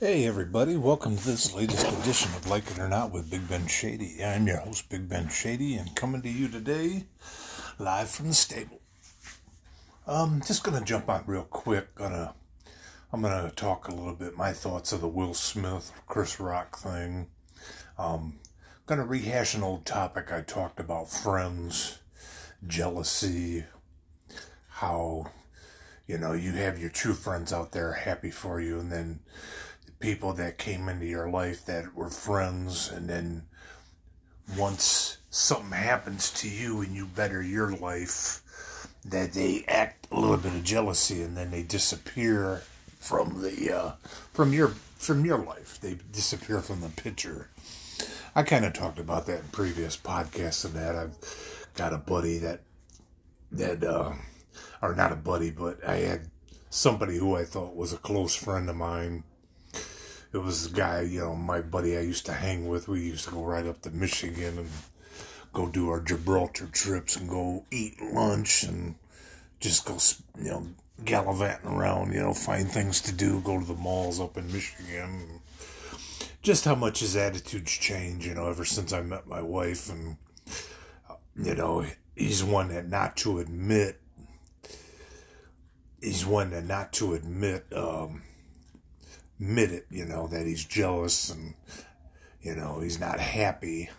Hey, everybody, welcome to this latest edition of Like It or Not with Big Ben Shady. I'm your host, Big Ben Shady, and coming to you today live from the stable. Um, just gonna jump on real quick. Gonna, I'm gonna talk a little bit my thoughts of the Will Smith, Chris Rock thing. Um, gonna rehash an old topic I talked about friends, jealousy, how you know you have your true friends out there happy for you, and then people that came into your life that were friends and then once something happens to you and you better your life that they act a little bit of jealousy and then they disappear from the uh, from your from your life. They disappear from the picture. I kind of talked about that in previous podcasts and that. I've got a buddy that that uh or not a buddy but i had somebody who i thought was a close friend of mine it was a guy, you know, my buddy I used to hang with. We used to go right up to Michigan and go do our Gibraltar trips and go eat lunch and just go, you know, gallivanting around, you know, find things to do, go to the malls up in Michigan. Just how much his attitudes change, you know, ever since I met my wife. And, you know, he's one that not to admit, he's one that not to admit, um, admit it, you know, that he's jealous and, you know, he's not happy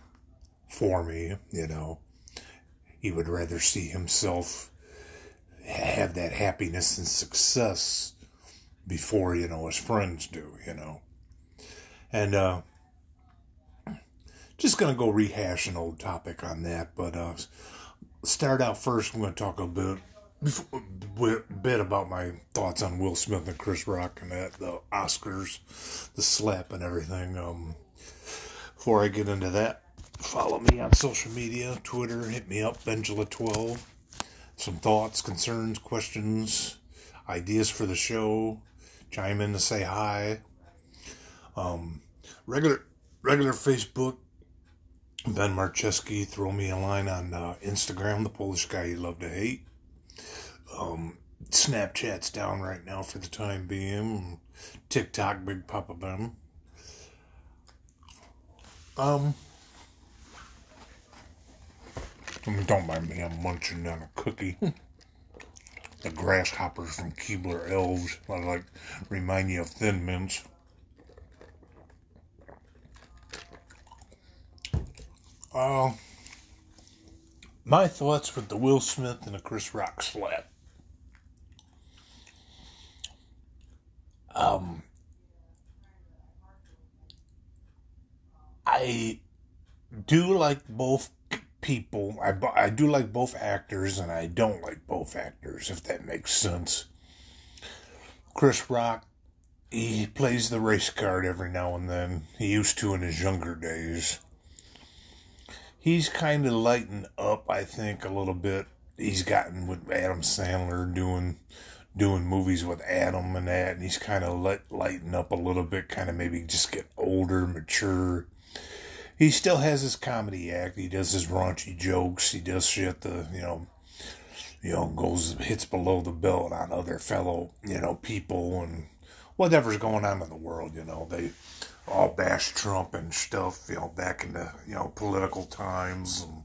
for me, you know. He would rather see himself have that happiness and success before, you know, his friends do, you know. And, uh, just gonna go rehash an old topic on that, but, uh, start out first, I'm gonna talk a bit bit about my thoughts on Will Smith and Chris Rock and that the Oscars, the slap and everything. Um, before I get into that, follow me on social media, Twitter, hit me up, Benjula12. Some thoughts, concerns, questions, ideas for the show. Chime in to say hi. Um, regular regular Facebook, Ben Marcheski. Throw me a line on uh, Instagram, the Polish guy you love to hate. Um, Snapchat's down right now for the time being. TikTok, Big Papa Ben. Um, don't mind me, I'm munching on a cookie. the grasshoppers from Keebler Elves, I like remind you of Thin Mints. Uh, my thoughts with the Will Smith and the Chris Rock slap. Um, I do like both people. I, I do like both actors, and I don't like both actors, if that makes sense. Chris Rock, he plays the race card every now and then. He used to in his younger days. He's kind of lightened up, I think, a little bit. He's gotten with Adam Sandler doing doing movies with Adam and that, and he's kind of let lighten up a little bit, kind of maybe just get older, mature. He still has his comedy act. He does his raunchy jokes. He does shit the you know, you know goes hits below the belt on other fellow you know people and whatever's going on in the world. You know they all bash Trump and stuff. You know back in the you know political times and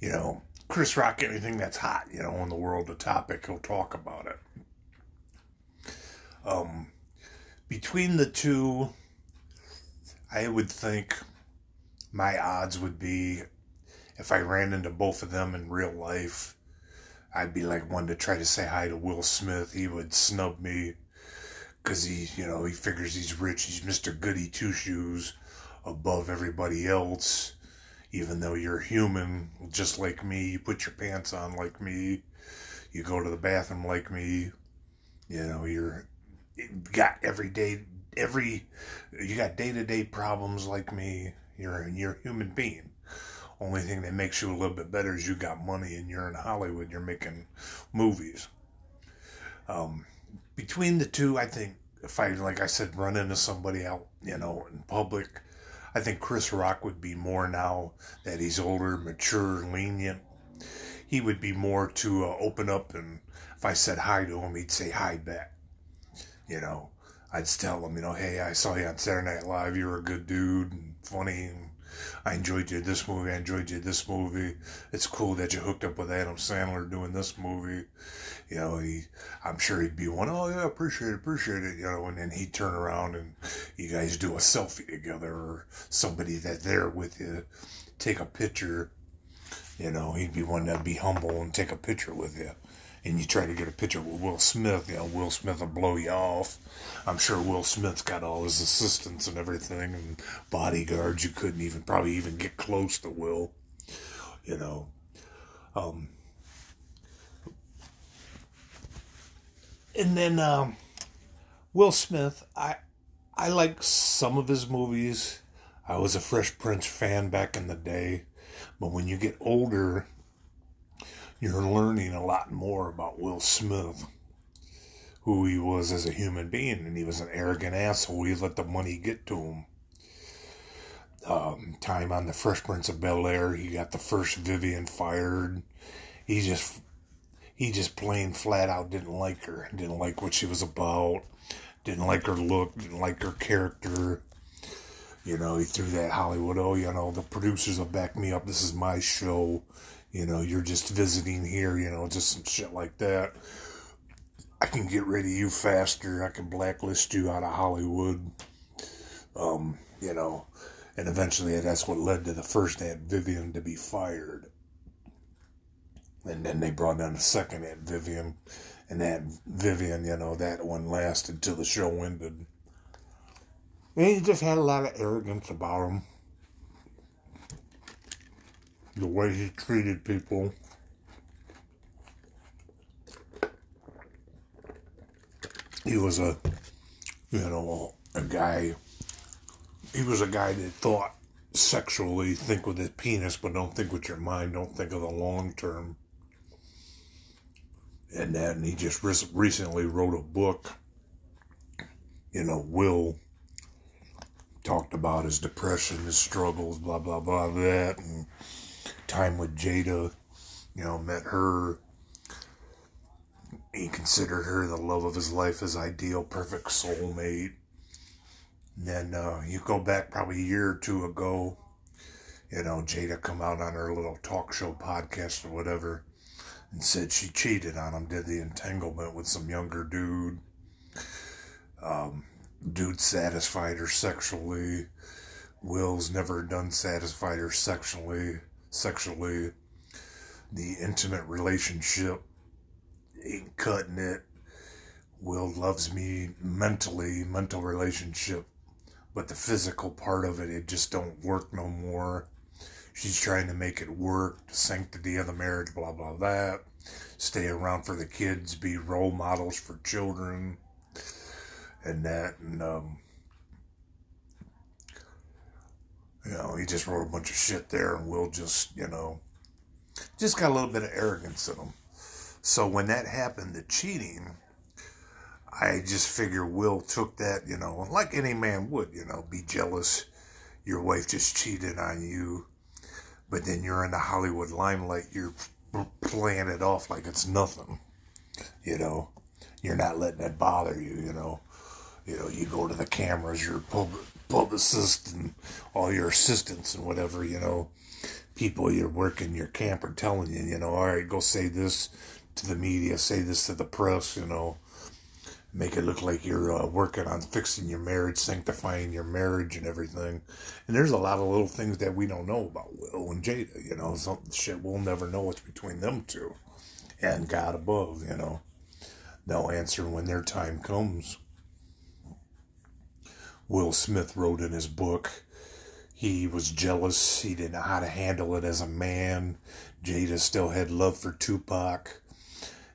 you know Chris Rock, anything that's hot, you know, in the world of topic, he'll talk about it. Um, between the two, I would think my odds would be if I ran into both of them in real life, I'd be like one to try to say hi to Will Smith. He would snub me because he, you know, he figures he's rich. He's Mr. Goody Two Shoes above everybody else even though you're human just like me you put your pants on like me you go to the bathroom like me you know you're you got every day every you got day-to-day problems like me you're you're a human being only thing that makes you a little bit better is you got money and you're in hollywood you're making movies um, between the two i think if i like i said run into somebody out you know in public I think Chris Rock would be more now that he's older, mature, lenient. He would be more to uh, open up, and if I said hi to him, he'd say hi back. You know, I'd tell him, you know, hey, I saw you on Saturday Night Live. You're a good dude and funny. And I enjoyed you this movie. I enjoyed you this movie. It's cool that you hooked up with Adam Sandler doing this movie. You know, he, I'm sure he'd be one, oh yeah, appreciate it, appreciate it. You know, and then he'd turn around and you guys do a selfie together or somebody that there with you take a picture. You know, he'd be one that'd be humble and take a picture with you and you try to get a picture with Will Smith, you know, Will Smith will blow you off. I'm sure Will Smith's got all his assistants and everything and bodyguards. You couldn't even probably even get close to Will, you know. Um, and then um, Will Smith, I I like some of his movies. I was a Fresh Prince fan back in the day, but when you get older you're learning a lot more about Will Smith, who he was as a human being, and he was an arrogant asshole. He let the money get to him. Um, time on the Fresh Prince of Bel Air, he got the first Vivian fired. He just, he just plain flat out didn't like her. Didn't like what she was about. Didn't like her look. Didn't like her character. You know, he threw that Hollywood, oh, you know, the producers will back me up. This is my show you know, you're just visiting here, you know, just some shit like that. I can get rid of you faster. I can blacklist you out of Hollywood. Um, you know, and eventually that's what led to the first Aunt Vivian to be fired. And then they brought in the second Aunt Vivian, and that Vivian, you know, that one lasted till the show ended. And he just had a lot of arrogance about him the way he treated people. He was a, you know, a guy. He was a guy that thought sexually, think with his penis, but don't think with your mind. Don't think of the long term. And then he just recently wrote a book. You know, Will talked about his depression, his struggles, blah blah blah, that, and time with Jada, you know, met her. He considered her the love of his life, his ideal, perfect soulmate. And then uh, you go back probably a year or two ago, you know, Jada come out on her little talk show podcast or whatever and said she cheated on him, did the entanglement with some younger dude. Um, dude satisfied her sexually. Will's never done satisfied her sexually sexually, the intimate relationship, ain't cutting it. Will loves me mentally, mental relationship, but the physical part of it, it just don't work no more. She's trying to make it work, the sanctity of the marriage, blah blah that. Stay around for the kids, be role models for children, and that, and um, You know, he just wrote a bunch of shit there, and Will just, you know, just got a little bit of arrogance in him. So when that happened, the cheating, I just figure Will took that, you know, like any man would, you know, be jealous. Your wife just cheated on you, but then you're in the Hollywood limelight. You're playing it off like it's nothing, you know. You're not letting it bother you, you know. You know, you go to the cameras. You're publicist and all your assistants and whatever, you know, people you're working your camp are telling you, you know, all right, go say this to the media, say this to the press, you know, make it look like you're uh, working on fixing your marriage, sanctifying your marriage and everything. And there's a lot of little things that we don't know about Will and Jada, you know, some shit we'll never know what's between them two and God above, you know. They'll answer when their time comes. Will Smith wrote in his book. He was jealous. He didn't know how to handle it as a man. Jada still had love for Tupac.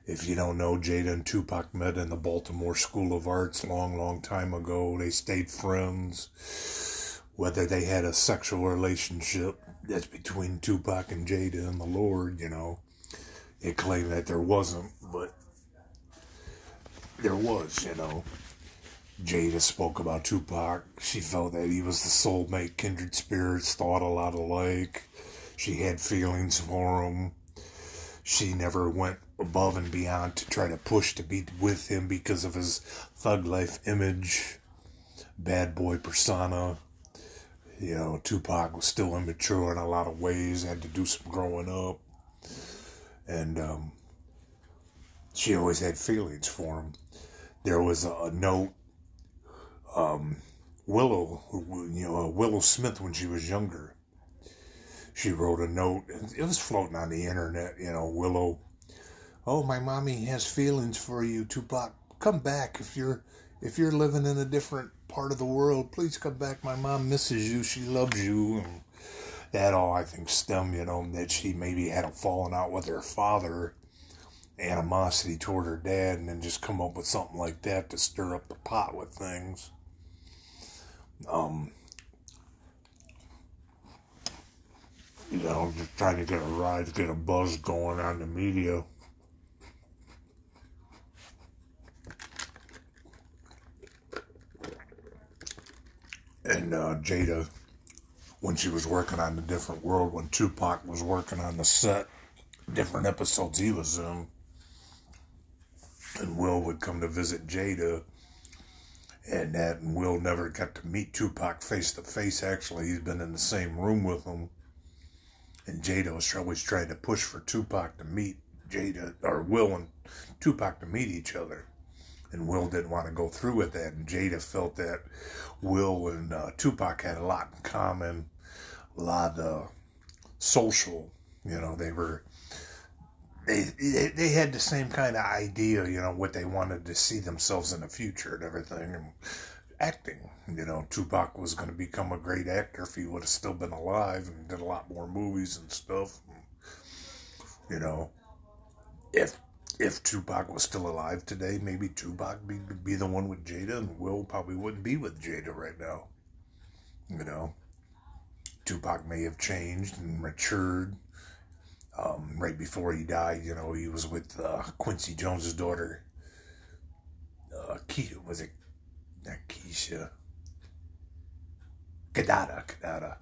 If you don't know, Jada and Tupac met in the Baltimore School of Arts long, long time ago. They stayed friends. Whether they had a sexual relationship, that's between Tupac and Jada and the Lord, you know. It claimed that there wasn't, but there was, you know. Jada spoke about Tupac. She felt that he was the soulmate, kindred spirits, thought a lot alike. She had feelings for him. she never went above and beyond to try to push to be with him because of his thug life image, bad boy persona. You know, Tupac was still immature in a lot of ways, had to do some growing up. And um, she always had feelings for him. There was a, a note, um, Willow, you know, Willow Smith when she was younger. She wrote a note. It was floating on the internet, you know, Willow. Oh, my mommy has feelings for you, Tupac. Come back if you're if you're living in a different part of the world. Please come back. My mom misses you. She loves you. And that all I think stem, you know, that she maybe had a falling out with her father animosity toward her dad and then just come up with something like that to stir up the pot with things. Um, you know, just trying to get a rise, get a buzz going on the media. And uh, Jada, when she was working on the different world, when Tupac was working on the set, different episodes he was in, and Will would come to visit Jada, and that and Will never got to meet Tupac face to face. Actually, he's been in the same room with him, and Jada was always trying to push for Tupac to meet Jada or Will and Tupac to meet each other. And Will didn't want to go through with that, and Jada felt that Will and uh, Tupac had a lot in common, a lot of social. You know, they were they, they had the same kind of idea, you know, what they wanted to see themselves in the future and everything. And acting, you know, Tupac was going to become a great actor if he would have still been alive and did a lot more movies and stuff. You know, if if Tupac was still alive today, maybe Tupac be be the one with Jada, and Will probably wouldn't be with Jada right now. You know, Tupac may have changed and matured um, right before he died, you know, he was with uh, Quincy Jones's daughter. Uh, Keisha, was it not Keisha? Kadada, Kidada.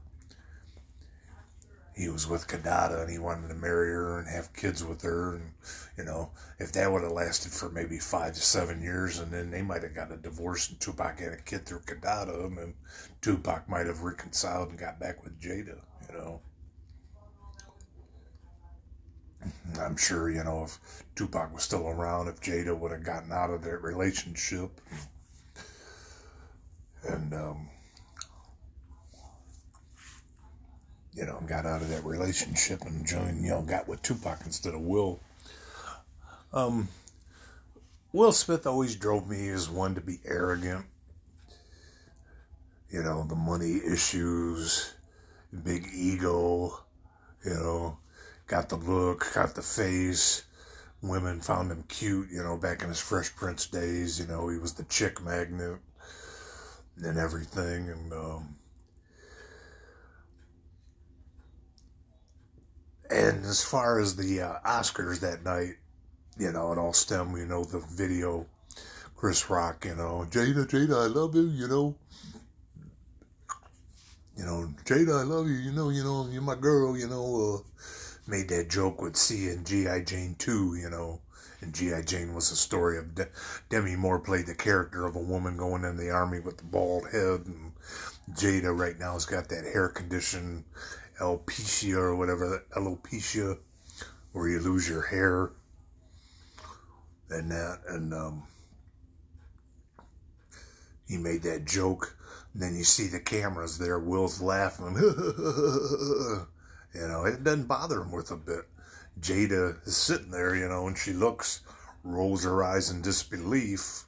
He was with Kadada and he wanted to marry her and have kids with her. And, you know, if that would have lasted for maybe five to seven years and then they might have got a divorce and Tupac had a kid through Kadada, and then Tupac might have reconciled and got back with Jada, you know. I'm sure, you know, if Tupac was still around, if Jada would have gotten out of that relationship and, um, you know, got out of that relationship and joined, you know, got with Tupac instead of Will. Um, Will Smith always drove me as one to be arrogant. You know, the money issues, big ego, you know, got the look, got the face. Women found him cute, you know, back in his Fresh Prince days. You know, he was the chick magnet and everything. And, um, and as far as the uh, Oscars that night, you know, it all stemmed, you know, the video, Chris Rock, you know, Jada, Jada, I love you, you know. You know, Jada, I love you, you know, you know, you're my girl, you know, uh, made that joke with C and G.I. Jane 2, you know. And G.I. Jane was a story of De- Demi Moore played the character of a woman going in the army with the bald head. And Jada right now has got that hair condition, alopecia or whatever, alopecia, where you lose your hair and that. And um, he made that joke. And then you see the cameras there. Will's laughing. You know, it doesn't bother him worth a bit. Jada is sitting there, you know, and she looks, rolls her eyes in disbelief,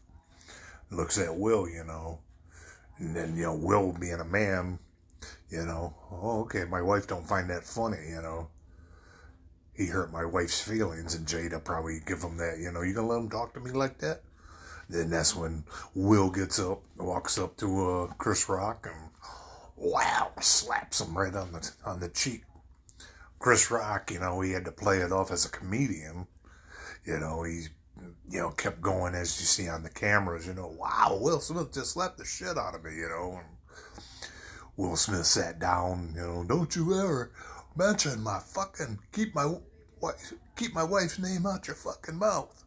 looks at Will, you know, and then, you know, Will being a man, you know, oh, okay, my wife don't find that funny, you know. He hurt my wife's feelings, and Jada probably give him that, you know, you gonna let him talk to me like that? Then that's when Will gets up, walks up to uh, Chris Rock, and wow, slaps him right on the on the cheek. Chris Rock, you know, he had to play it off as a comedian. You know, he, you know, kept going as you see on the cameras. You know, wow, Will Smith just slapped the shit out of me. You know, and Will Smith sat down. You know, don't you ever mention my fucking keep my wife keep my wife's name out your fucking mouth.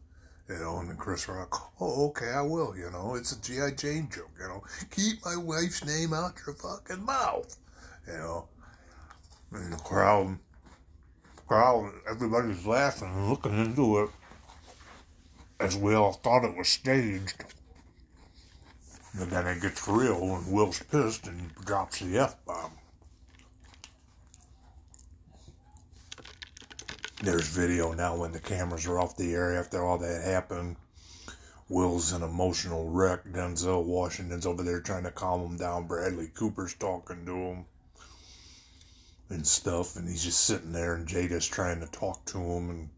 You know, and Chris Rock, oh, okay, I will, you know, it's a G.I. Jane joke, you know, keep my wife's name out your fucking mouth, you know. And the crowd, crowd, everybody's laughing and looking into it as we all thought it was staged. And then it gets real and Will's pissed and drops the F bomb. There's video now when the cameras are off the air after all that happened. Will's an emotional wreck. Denzel Washington's over there trying to calm him down. Bradley Cooper's talking to him and stuff. And he's just sitting there, and Jada's trying to talk to him. And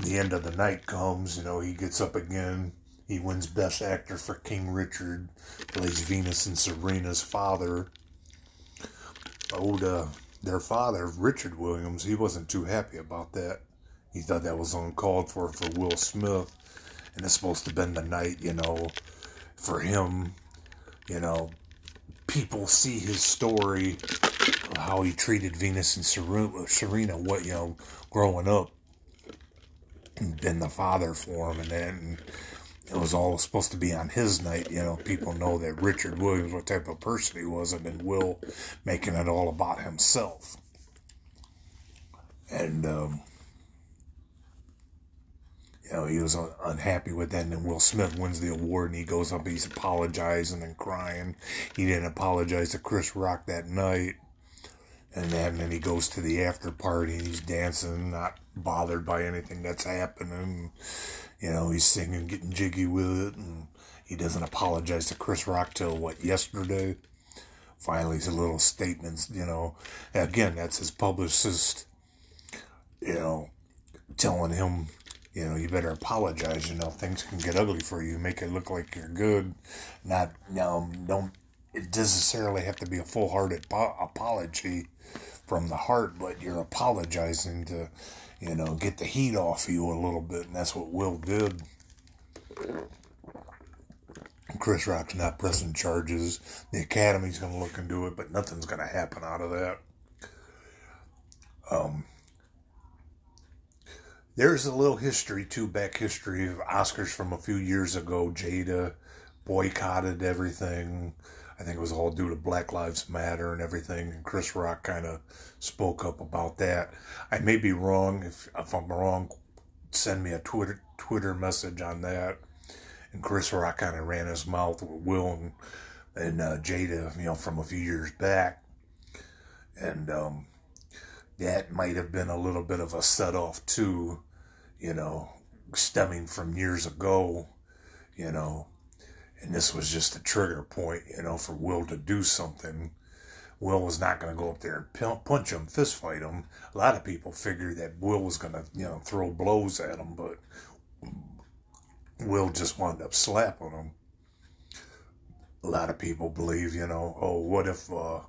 the end of the night comes, you know, he gets up again. He wins Best Actor for King Richard, plays Venus and Serena's father. Oda their father, Richard Williams, he wasn't too happy about that. He thought that was uncalled for for Will Smith. And it's supposed to have been the night, you know, for him, you know, people see his story, how he treated Venus and Serena, what, you know, growing up, and been the father for him, and then it was all supposed to be on his night. You know, people know that Richard Williams, what type of person he was, and then Will making it all about himself. And, um, you know, he was unhappy with that. And then Will Smith wins the award and he goes up, he's apologizing and crying. He didn't apologize to Chris Rock that night. And then, and then he goes to the after party and he's dancing, not bothered by anything that's happening. You know, he's singing, getting jiggy with it, and he doesn't apologize to Chris Rock till what yesterday. Finally, his little statements. You know, again, that's his publicist. You know, telling him, you know, you better apologize. You know, things can get ugly for you. Make it look like you're good. Not, you know, don't. It necessarily have to be a full-hearted po- apology from the heart, but you're apologizing to you know, get the heat off you a little bit, and that's what Will did. Chris Rock's not pressing charges. The Academy's going to look into it, but nothing's going to happen out of that. Um, there's a little history, too, back history of Oscars from a few years ago. Jada boycotted everything. I think it was all due to Black Lives Matter and everything. And Chris Rock kind of spoke up about that. I may be wrong. If if I'm wrong, send me a Twitter Twitter message on that. And Chris Rock kind of ran his mouth with Will and, and uh, Jada, you know, from a few years back. And um, that might have been a little bit of a set off too, you know, stemming from years ago, you know and this was just a trigger point, you know, for Will to do something. Will was not going to go up there and punch him, fist fight him. A lot of people figured that Will was going to, you know, throw blows at him, but Will just wound up slapping him. A lot of people believe, you know, oh, what if uh,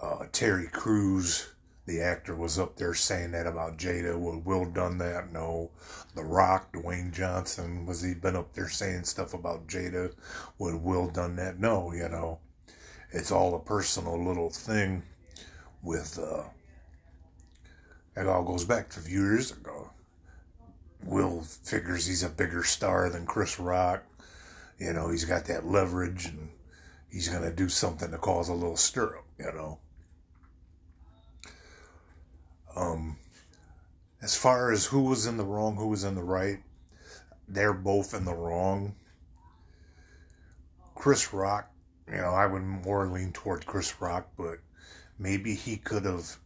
uh, Terry Crews the actor was up there saying that about Jada. Would Will done that? No. The Rock, Dwayne Johnson, was he been up there saying stuff about Jada? Would Will done that? No, you know. It's all a personal little thing with uh it all goes back to a few years ago. Will figures he's a bigger star than Chris Rock. You know, he's got that leverage and he's gonna do something to cause a little stir up, you know. Um, as far as who was in the wrong, who was in the right, they're both in the wrong. Chris Rock, you know, I would more lean toward Chris Rock, but maybe he could have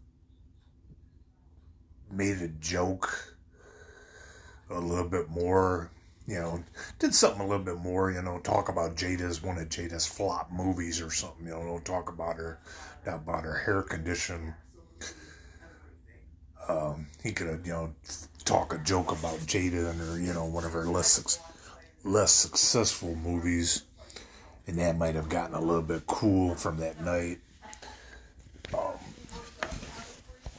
made a joke a little bit more, you know, did something a little bit more, you know, talk about Jada's one of Jada's flop movies or something, you know, talk about her about her hair condition um, he could have, you know, talk a joke about Jaden or, you know, one of her less less successful movies, and that might have gotten a little bit cool from that night. Um,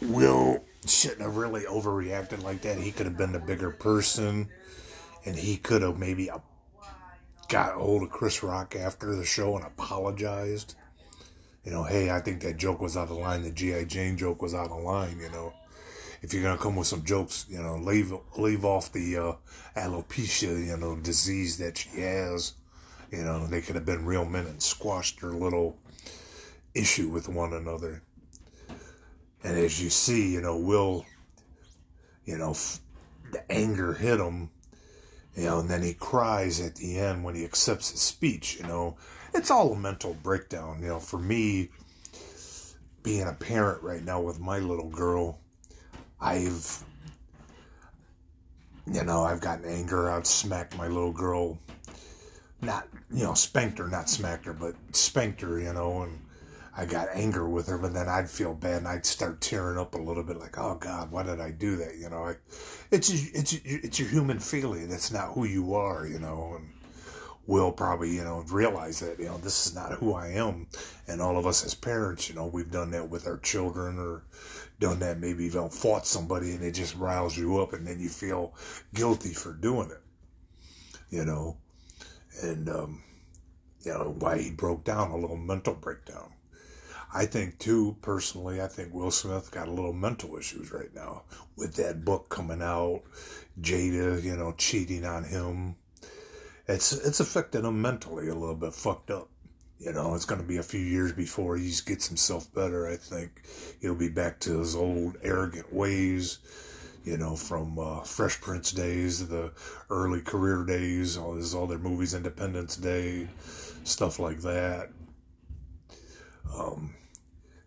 Will shouldn't have really overreacted like that. He could have been the bigger person, and he could have maybe got hold of Chris Rock after the show and apologized. You know, hey, I think that joke was out of line. The G.I. Jane joke was out of line, you know if you're gonna come with some jokes, you know, leave leave off the uh, alopecia, you know, disease that she has. You know, they could have been real men and squashed her little issue with one another. And as you see, you know, Will, you know, f- the anger hit him, you know, and then he cries at the end when he accepts his speech, you know. It's all a mental breakdown, you know. For me, being a parent right now with my little girl, I've, you know, I've gotten anger. I've smacked my little girl, not, you know, spanked her, not smacked her, but spanked her, you know, and I got anger with her, but then I'd feel bad and I'd start tearing up a little bit, like, oh God, why did I do that? You know, I, it's it's it's your human feeling. It's not who you are, you know. And we'll probably, you know, realize that, you know, this is not who I am. And all of us as parents, you know, we've done that with our children or done that maybe even fought somebody and it just riles you up and then you feel guilty for doing it, you know. And, um, you know, why he broke down, a little mental breakdown. I think too, personally, I think Will Smith got a little mental issues right now with that book coming out, Jada, you know, cheating on him it's it's affected him mentally a little bit fucked up. You know, it's going to be a few years before he gets himself better. I think he'll be back to his old arrogant ways. You know, from uh, Fresh Prince days, the early career days, all his all their movies, Independence Day, stuff like that. Um,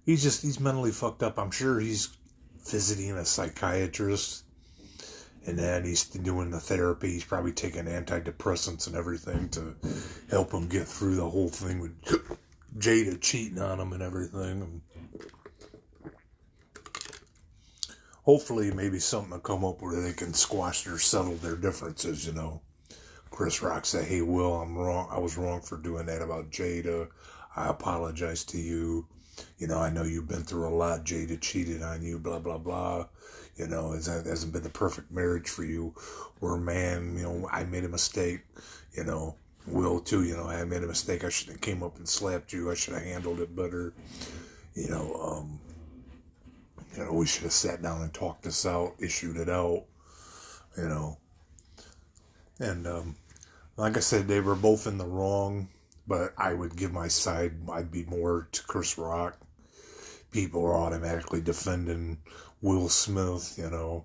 he's just he's mentally fucked up. I'm sure he's visiting a psychiatrist and then he's doing the therapy. He's probably taking antidepressants and everything to help him get through the whole thing with Jada cheating on him and everything. Hopefully, maybe something will come up where they can squash or settle their differences. You know, Chris Rock said, "Hey, Will, I'm wrong. I was wrong for doing that about Jada. I apologize to you. You know, I know you've been through a lot. Jada cheated on you. Blah blah blah." You know, it hasn't been the perfect marriage for you. We're man, you know, I made a mistake, you know, Will too, you know, I made a mistake. I should have came up and slapped you. I should have handled it better. You know, um, you know, we should have sat down and talked this out, issued it out, you know. And um, like I said, they were both in the wrong, but I would give my side, I'd be more to Chris Rock. People are automatically defending Will Smith, you know.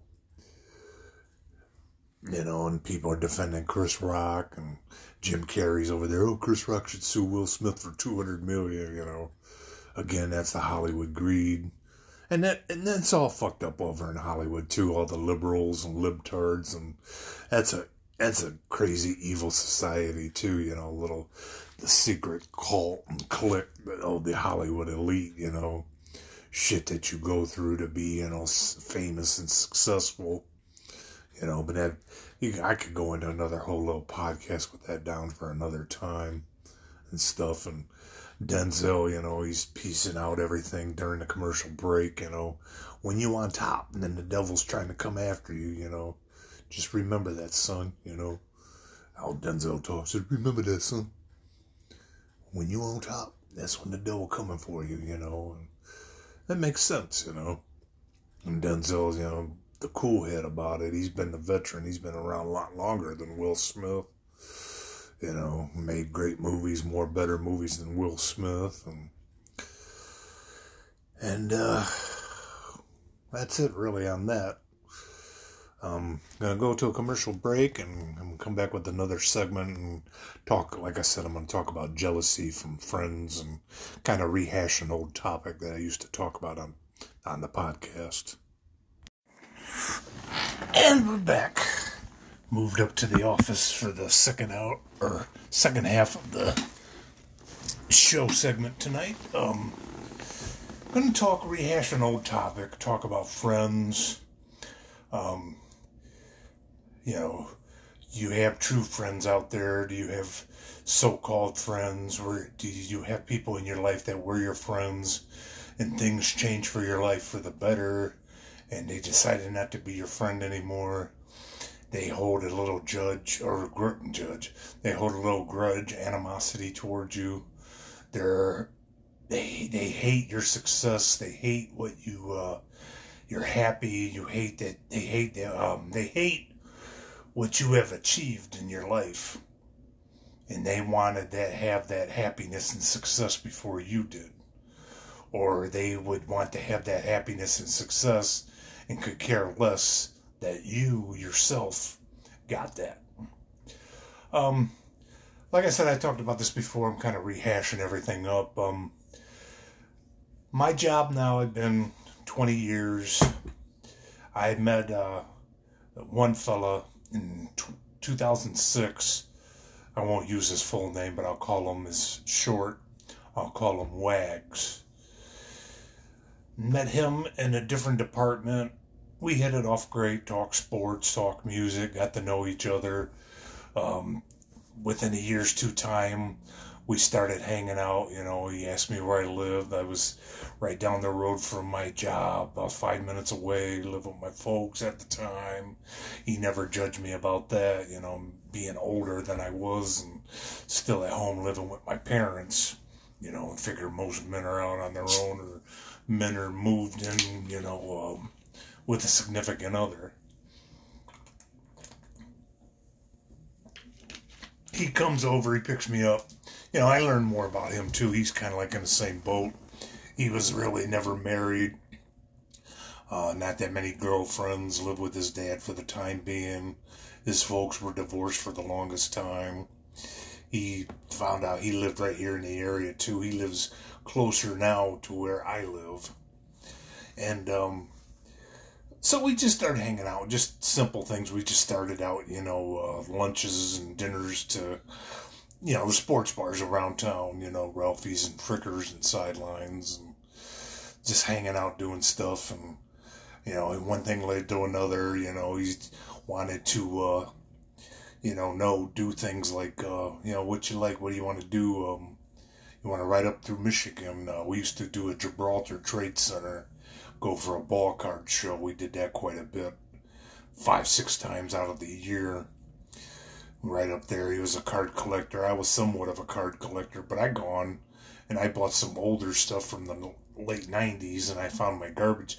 You know, and people are defending Chris Rock and Jim Carrey's over there. Oh, Chris Rock should sue Will Smith for two hundred million. You know, again, that's the Hollywood greed, and that and that's all fucked up over in Hollywood too. All the liberals and libtards, and that's a that's a crazy evil society too. You know, little the secret cult and clique, oh, the Hollywood elite. You know, shit that you go through to be, you know, famous and successful. You know, but that you, I could go into another whole little podcast with that down for another time and stuff. And Denzel, you know, he's piecing out everything during the commercial break. You know, when you on top, and then the devil's trying to come after you. You know, just remember that, son. You know, how Denzel talks. Remember that, son. When you on top, that's when the devil coming for you. You know. And, that makes sense, you know. And Denzel's, you know, the cool head about it. He's been a veteran. He's been around a lot longer than Will Smith. You know, made great movies, more better movies than Will Smith, and and uh, that's it really on that. Um, gonna go to a commercial break and I'm gonna come back with another segment and talk. Like I said, I'm gonna talk about jealousy from friends and kind of rehash an old topic that I used to talk about on on the podcast. And we're back. Moved up to the office for the second out or second half of the show segment tonight. Um, gonna talk rehash an old topic. Talk about friends. Um, you know, you have true friends out there? Do you have so-called friends, or do you have people in your life that were your friends, and things change for your life for the better, and they decided not to be your friend anymore? They hold a little judge or gr- judge. They hold a little grudge, animosity towards you. They're they they hate your success. They hate what you uh, you're happy. You hate that they hate that um, they hate what you have achieved in your life, and they wanted to have that happiness and success before you did, or they would want to have that happiness and success and could care less that you yourself got that. Um, like I said, I talked about this before. I'm kind of rehashing everything up. Um, my job now, I've been 20 years. I met uh, one fella in t- 2006. I won't use his full name, but I'll call him his short. I'll call him Wags. Met him in a different department. We hit it off great. Talk sports, talk music, got to know each other. Um, within a year's two time, we started hanging out. You know, he asked me where I lived. I was right down the road from my job, about five minutes away, lived with my folks at the time. He never judged me about that, you know, being older than I was and still at home living with my parents. You know, and figure most men are out on their own or men are moved in, you know, um, with a significant other. he comes over, he picks me up. You know, I learned more about him too. He's kind of like in the same boat. He was really never married. Uh, not that many girlfriends. Lived with his dad for the time being. His folks were divorced for the longest time. He found out he lived right here in the area too. He lives closer now to where I live. And um, so we just started hanging out, just simple things. We just started out, you know, uh, lunches and dinners to, you know, sports bars around town, you know, Ralphie's and Frickers and Sidelines, and just hanging out doing stuff. And, you know, one thing led to another, you know, he wanted to, uh, you know, know, do things like, uh, you know, what you like, what do you want to do? Um, you want to ride up through Michigan. Uh, we used to do a Gibraltar Trade Center go for a ball card show. We did that quite a bit, five, six times out of the year. Right up there, he was a card collector. I was somewhat of a card collector, but I gone and I bought some older stuff from the late '90s, and I found my garbage.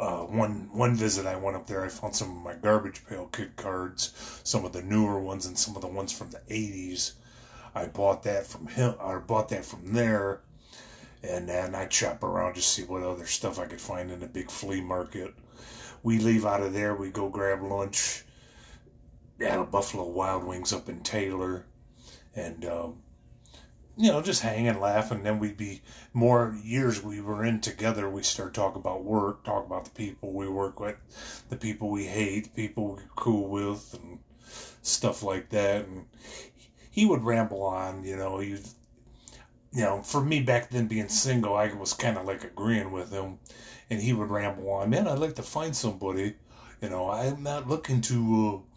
Uh, one one visit I went up there, I found some of my garbage pail kid cards, some of the newer ones, and some of the ones from the '80s. I bought that from him, or bought that from there and then I'd shop around to see what other stuff I could find in the big flea market. We leave out of there, we go grab lunch at a Buffalo Wild Wings up in Taylor, and um, you know, just hanging, and laughing. And then we'd be more years we were in together. We start talking about work, talk about the people we work with, the people we hate, the people we're cool with, and stuff like that. And he would ramble on, you know, he you know, for me back then being single, I was kind of like agreeing with him, and he would ramble on. Man, I'd like to find somebody. You know, I'm not looking to, uh,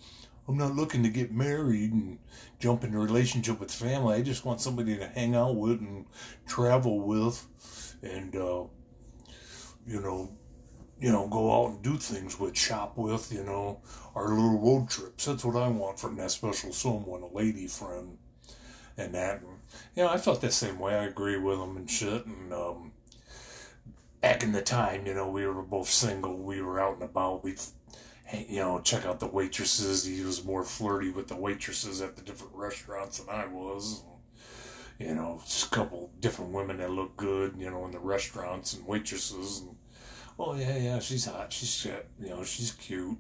I'm not looking to get married and jump into a relationship with family. I just want somebody to hang out with and travel with, and uh, you know, you know, go out and do things with, shop with. You know, our little road trips. That's what I want from that special someone, a lady friend, and that. And, you know, I felt that same way. I agree with him and shit. And um, back in the time, you know, we were both single. We were out and about. We, you know, check out the waitresses. He was more flirty with the waitresses at the different restaurants than I was. You know, just a couple different women that look good. You know, in the restaurants and waitresses. And oh yeah, yeah, she's hot. She's you know, she's cute.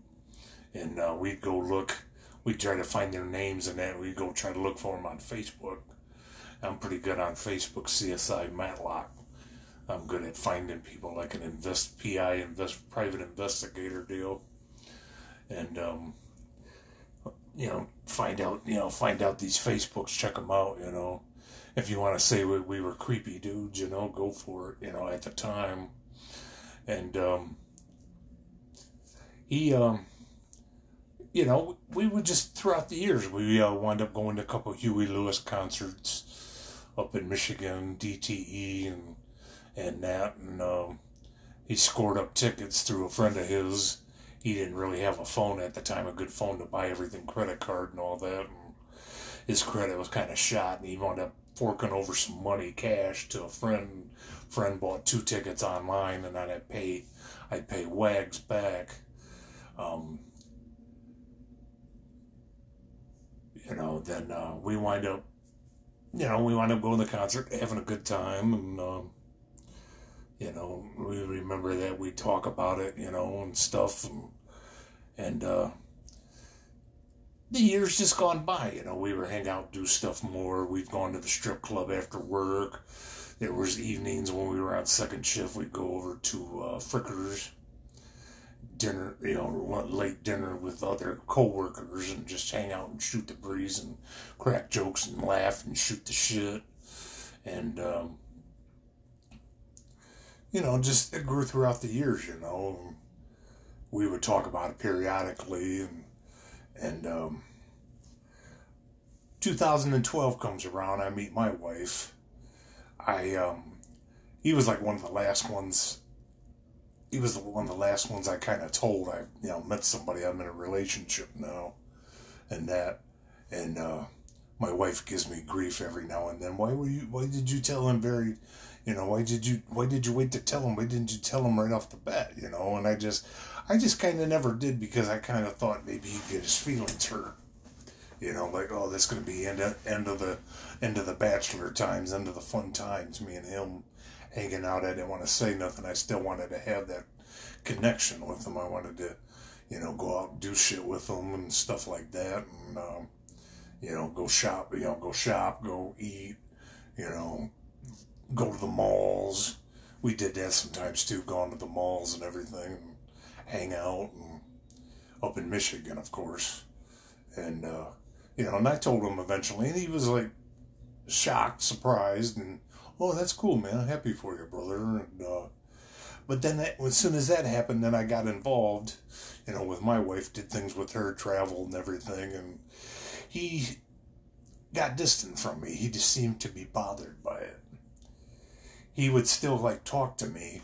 And uh, we'd go look. We'd try to find their names and that. We'd go try to look for them on Facebook I'm pretty good on Facebook, CSI Matlock. I'm good at finding people like an invest PI invest private investigator deal, and um, you know find out you know find out these Facebooks, check them out. You know, if you want to say we, we were creepy dudes, you know, go for it. You know, at the time, and um, he um, you know, we would just throughout the years we uh, wound up going to a couple Huey Lewis concerts up in Michigan, DTE, and and that, and um, he scored up tickets through a friend of his. He didn't really have a phone at the time, a good phone to buy everything, credit card and all that. And his credit was kind of shot, and he wound up forking over some money cash to a friend. Friend bought two tickets online, and I'd pay I'd pay Wags back. Um, you know, then uh, we wind up, you know, we wind up going to the concert, having a good time, and um, you know, we remember that we talk about it, you know, and stuff, and, and uh, the years just gone by. You know, we were hang out, do stuff more. We've gone to the strip club after work. There was evenings when we were on second shift. We'd go over to uh, Frickers, dinner, you know, late dinner with other coworkers, and just hang out and shoot the breeze and crack jokes and laugh and shoot the shit. And um, you know, just it grew throughout the years. You know, we would talk about it periodically and and um, 2012 comes around. I meet my wife. I um, he was like one of the last ones. He was one of the last ones I kind of told I you know met somebody. I'm in a relationship now, and that, and uh, my wife gives me grief every now and then. Why were you? Why did you tell him very? You know, why did you? Why did you wait to tell him? Why didn't you tell him right off the bat? You know, and I just, I just kind of never did because I kind of thought maybe he'd get his feelings hurt. You know, like oh, this to be end of, end of the end of the bachelor times, end of the fun times. Me and him hanging out. I didn't want to say nothing. I still wanted to have that connection with him. I wanted to, you know, go out and do shit with him and stuff like that, and um, you know, go shop. You know, go shop, go eat. You know, go to the malls. We did that sometimes too, going to the malls and everything, hang out, and up in Michigan, of course. And, uh, you know, and I told him eventually, and he was like shocked, surprised, and, oh, that's cool, man. I'm happy for you, brother. And, uh, but then that, as soon as that happened, then I got involved, you know, with my wife, did things with her, traveled and everything, and he got distant from me. He just seemed to be bothered by it he would still like talk to me.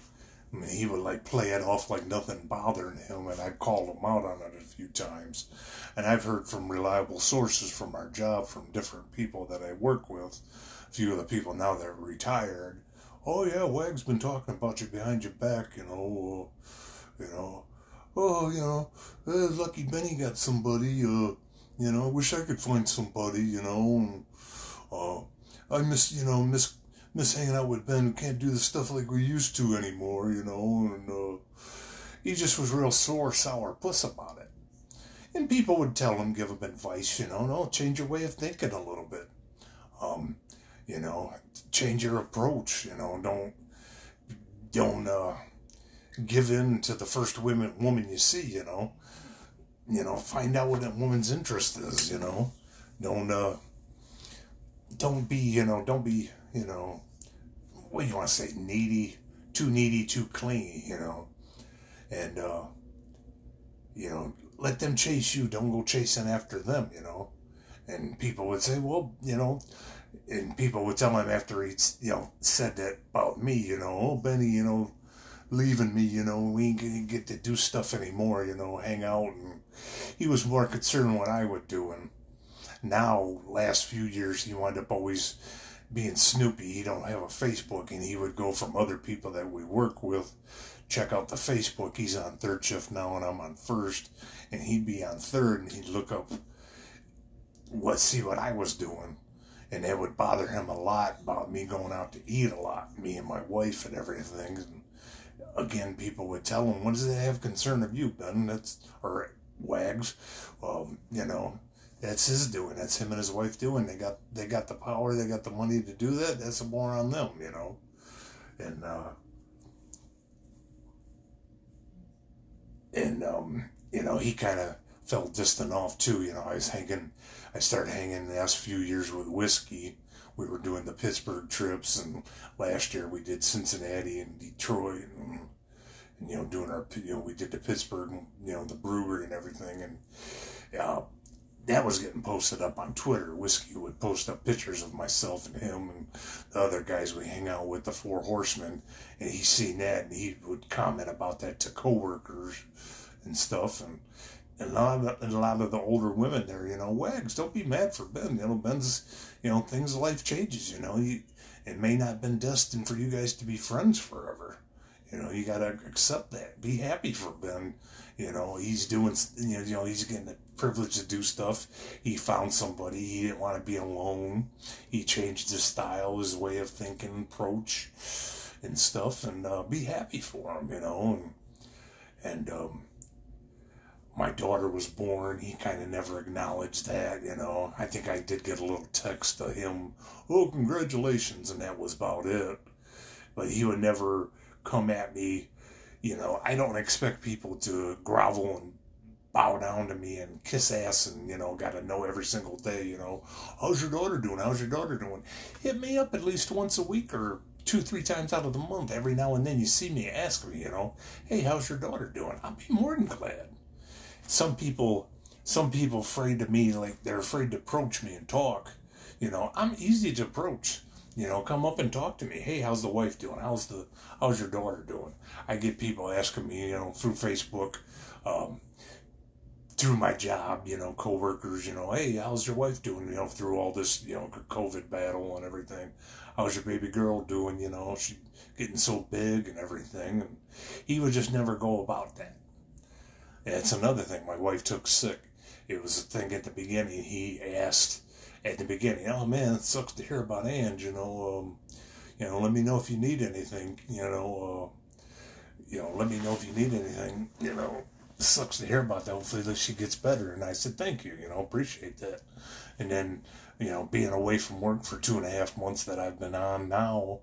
I mean, he would like play it off like nothing bothering him, and I'd call him out on it a few times. And I've heard from reliable sources from our job, from different people that I work with, a few of the people now that are retired. Oh yeah, Wag's been talking about you behind your back, you know, uh, you know. Oh, you know, uh, Lucky Benny got somebody. Uh, you know, wish I could find somebody. You know, and, uh, I miss, you know, miss miss hanging out with Ben. We can't do the stuff like we used to anymore, you know. And uh, he just was real sore, sour puss about it. And people would tell him, give him advice, you know, no, change your way of thinking a little bit. Um, you know, change your approach, you know, don't, don't, uh, give in to the first woman, woman you see, you know. You know, find out what that woman's interest is, you know. Don't, uh, don't be, you know, don't be you know, what do you want to say, needy, too needy, too clingy, you know, and, uh, you know, let them chase you. Don't go chasing after them, you know. And people would say, well, you know, and people would tell him after he, you know, said that about me, you know, oh, Benny, you know, leaving me, you know, we ain't gonna get to do stuff anymore, you know, hang out. And he was more concerned what I would do. And now, last few years, he wound up always being Snoopy, he don't have a Facebook, and he would go from other people that we work with, check out the Facebook. He's on third shift now, and I'm on first, and he'd be on third, and he'd look up what see what I was doing, and it would bother him a lot about me going out to eat a lot, me and my wife and everything. And again, people would tell him, "What does it have concern of you, Ben?" That's or Wags. Well, you know, that's his doing. That's him and his wife doing. They got they got the power. They got the money to do that. That's more on them, you know. And uh, and um, you know he kind of felt distant off too. You know, I was hanging. I started hanging the last few years with whiskey. We were doing the Pittsburgh trips, and last year we did Cincinnati and Detroit, and, and you know doing our you know we did the Pittsburgh, you know the brewery and everything, and. Uh, that was getting posted up on Twitter. Whiskey would post up pictures of myself and him and the other guys we hang out with, the Four Horsemen, and he seen that and he would comment about that to coworkers and stuff. And and a lot of, and a lot of the older women there, you know, wags, don't be mad for Ben. You know, Ben's, you know, things life changes. You know, you, it may not been destined for you guys to be friends forever. You know, you gotta accept that. Be happy for Ben. You know, he's doing. You know, he's getting the privilege to do stuff. He found somebody. He didn't want to be alone. He changed his style, his way of thinking, approach, and stuff. And uh, be happy for him. You know, and and um, my daughter was born. He kind of never acknowledged that. You know, I think I did get a little text to him. Oh, congratulations, and that was about it. But he would never come at me. You know, I don't expect people to grovel and bow down to me and kiss ass and, you know, got to know every single day, you know, how's your daughter doing? How's your daughter doing? Hit me up at least once a week or two, three times out of the month. Every now and then you see me, ask me, you know, hey, how's your daughter doing? I'll be more than glad. Some people, some people afraid to me, like they're afraid to approach me and talk. You know, I'm easy to approach. You know, come up and talk to me. Hey, how's the wife doing? How's the how's your daughter doing? I get people asking me, you know, through Facebook, um, through my job, you know, coworkers, you know, hey, how's your wife doing? You know, through all this, you know, COVID battle and everything. How's your baby girl doing? You know, she getting so big and everything. And he would just never go about that. It's another thing. My wife took sick. It was a thing at the beginning. He asked at the beginning. Oh man, it sucks to hear about Ange. You know, um, you know, let me know if you need anything. You know, uh, you know, let me know if you need anything. You know, sucks to hear about that. Hopefully, that she gets better. And I said, thank you. You know, appreciate that. And then, you know, being away from work for two and a half months that I've been on now,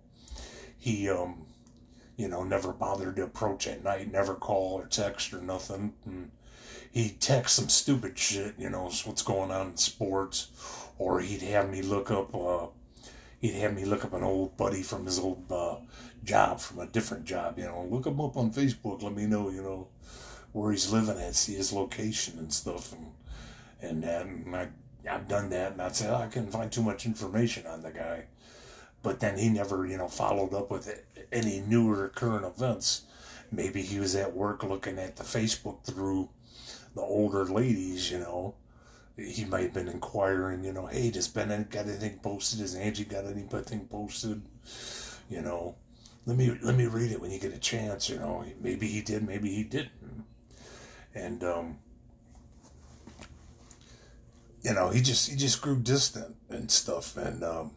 he, um, you know, never bothered to approach at night, never call or text or nothing. And he'd text some stupid shit, you know, what's going on in sports or he'd have me look up uh, he'd have me look up an old buddy from his old uh, job from a different job you know look him up on facebook let me know you know where he's living at see his location and stuff and and, that, and I, I've done that and I'd say oh, I couldn't find too much information on the guy but then he never you know followed up with any newer current events maybe he was at work looking at the facebook through the older ladies you know he might have been inquiring, you know, hey, does Ben got anything posted? Has Angie got anything posted? You know, let me let me read it when you get a chance. You know, maybe he did, maybe he didn't, and um, you know, he just he just grew distant and stuff. And um,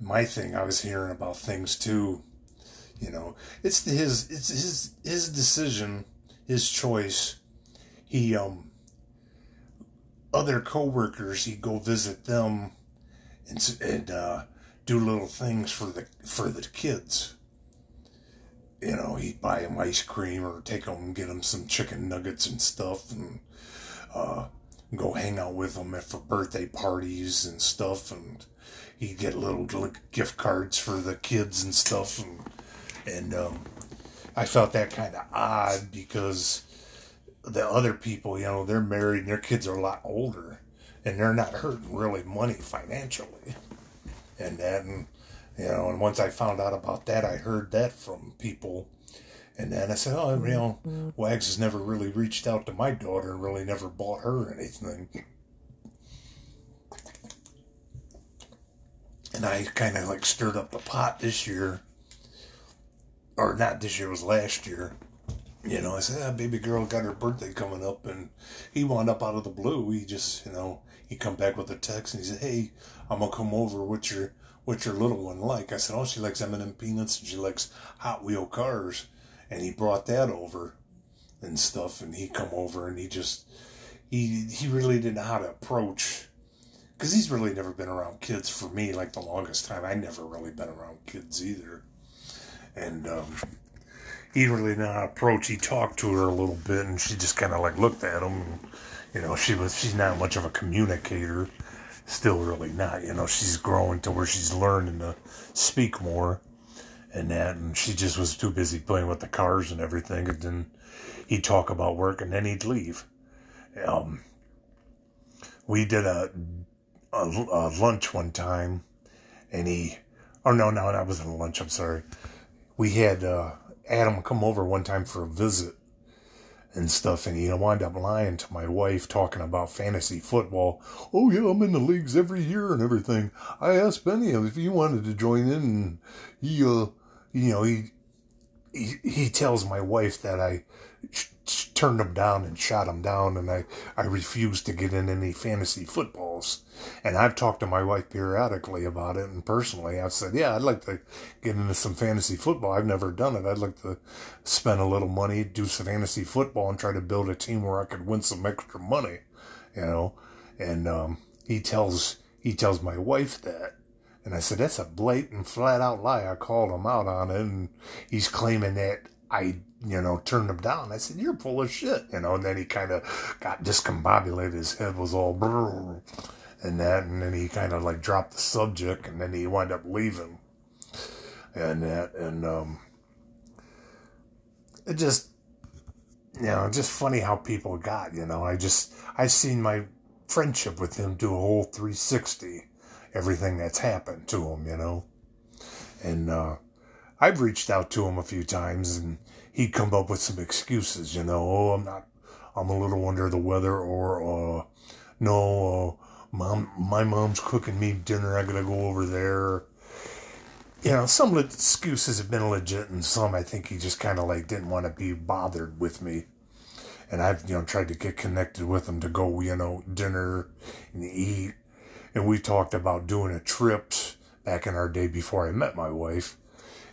my thing, I was hearing about things too. You know, it's his it's his his decision, his choice. He um other coworkers, he'd go visit them and, and uh, do little things for the for the kids. You know, he'd buy him ice cream or take him, and get him some chicken nuggets and stuff, and uh, go hang out with them at for birthday parties and stuff. And he'd get little gift cards for the kids and stuff. And and um, I felt that kind of odd because the other people, you know, they're married and their kids are a lot older and they're not hurting really money financially. And then, you know, and once I found out about that, I heard that from people. And then I said, oh, you know, Wags has never really reached out to my daughter and really never bought her anything. And I kind of like stirred up the pot this year. Or not this year, it was last year you know, I said, ah, baby girl got her birthday coming up, and he wound up out of the blue. He just, you know, he come back with a text, and he said, hey, I'm gonna come over. What's your what's your little one like? I said, oh, she likes M&M peanuts, and she likes Hot Wheel cars, and he brought that over and stuff, and he come over, and he just he he really didn't know how to approach. Because he's really never been around kids for me, like the longest time. I never really been around kids either. And um, he really didn't know how to approach. He talked to her a little bit, and she just kind of like looked at him. And, you know, she was she's not much of a communicator, still really not. You know, she's growing to where she's learning to speak more, and that, and she just was too busy playing with the cars and everything. And then he'd talk about work, and then he'd leave. Um, we did a, a, a lunch one time, and he, oh no, no, that wasn't a lunch. I'm sorry. We had. Uh, Adam come over one time for a visit, and stuff, and he wound up lying to my wife talking about fantasy football. Oh yeah, I'm in the leagues every year and everything. I asked Benny if he wanted to join in, and he, uh, you know, he, he, he tells my wife that I turned him down and shot him down, and I, I refused to get in any fantasy footballs. And I've talked to my wife periodically about it, and personally, I've said, yeah, I'd like to get into some fantasy football. I've never done it. I'd like to spend a little money, do some fantasy football, and try to build a team where I could win some extra money, you know. And um, he tells he tells my wife that. And I said, that's a blatant, flat out lie. I called him out on it, and he's claiming that I, you know, turned him down. I said, "You're full of shit," you know. And then he kind of got discombobulated. His head was all and that, and then he kind of like dropped the subject, and then he wound up leaving, and that, and um, it just, you know, just funny how people got, you know. I just, I've seen my friendship with him do a whole 360, everything that's happened to him, you know, and. uh I've reached out to him a few times and he'd come up with some excuses, you know, oh, I'm not, I'm a little under the weather or, uh, no, uh, mom, my mom's cooking me dinner. I gotta go over there. You know, some excuses have been legit and some I think he just kind of like didn't want to be bothered with me. And I've, you know, tried to get connected with him to go, you know, dinner and eat. And we talked about doing a trip back in our day before I met my wife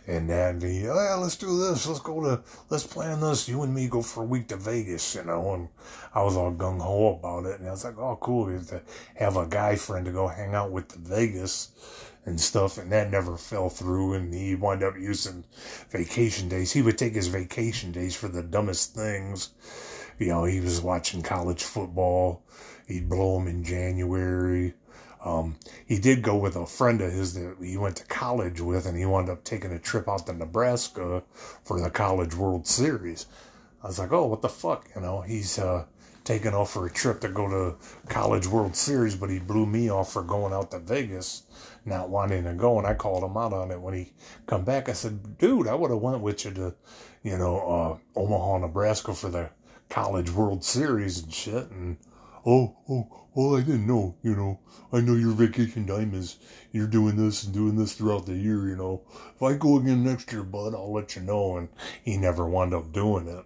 and then he, oh, yeah, let's do this. Let's go to, let's plan this. You and me go for a week to Vegas, you know. And I was all gung ho about it. And I was like, oh, cool. We have to have a guy friend to go hang out with to Vegas and stuff. And that never fell through. And he wound up using vacation days. He would take his vacation days for the dumbest things. You know, he was watching college football. He'd blow them in January um, he did go with a friend of his that he went to college with, and he wound up taking a trip out to Nebraska for the College World Series. I was like, oh, what the fuck? You know, he's uh, taking off for a trip to go to College World Series, but he blew me off for going out to Vegas, not wanting to go. And I called him out on it when he come back. I said, dude, I would have went with you to, you know, uh, Omaha, Nebraska for the College World Series and shit. And oh, oh, well, I didn't know, you know. I know your vacation time is you're doing this and doing this throughout the year, you know. If I go again next year, bud, I'll let you know. And he never wound up doing it.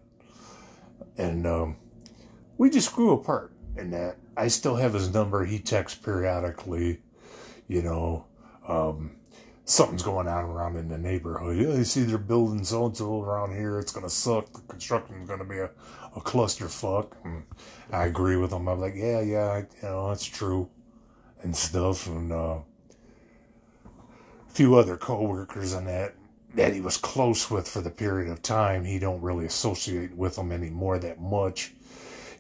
And um, we just grew apart in that. I still have his number. He texts periodically, you know. Um, something's going on around in the neighborhood. Yeah, you see they're building so and so around here. It's gonna suck. The construction's gonna be a, a clusterfuck. And I agree with him. I'm like, yeah, yeah, you know, that's true, and stuff. And uh, a few other coworkers and that that he was close with for the period of time. He don't really associate with them anymore that much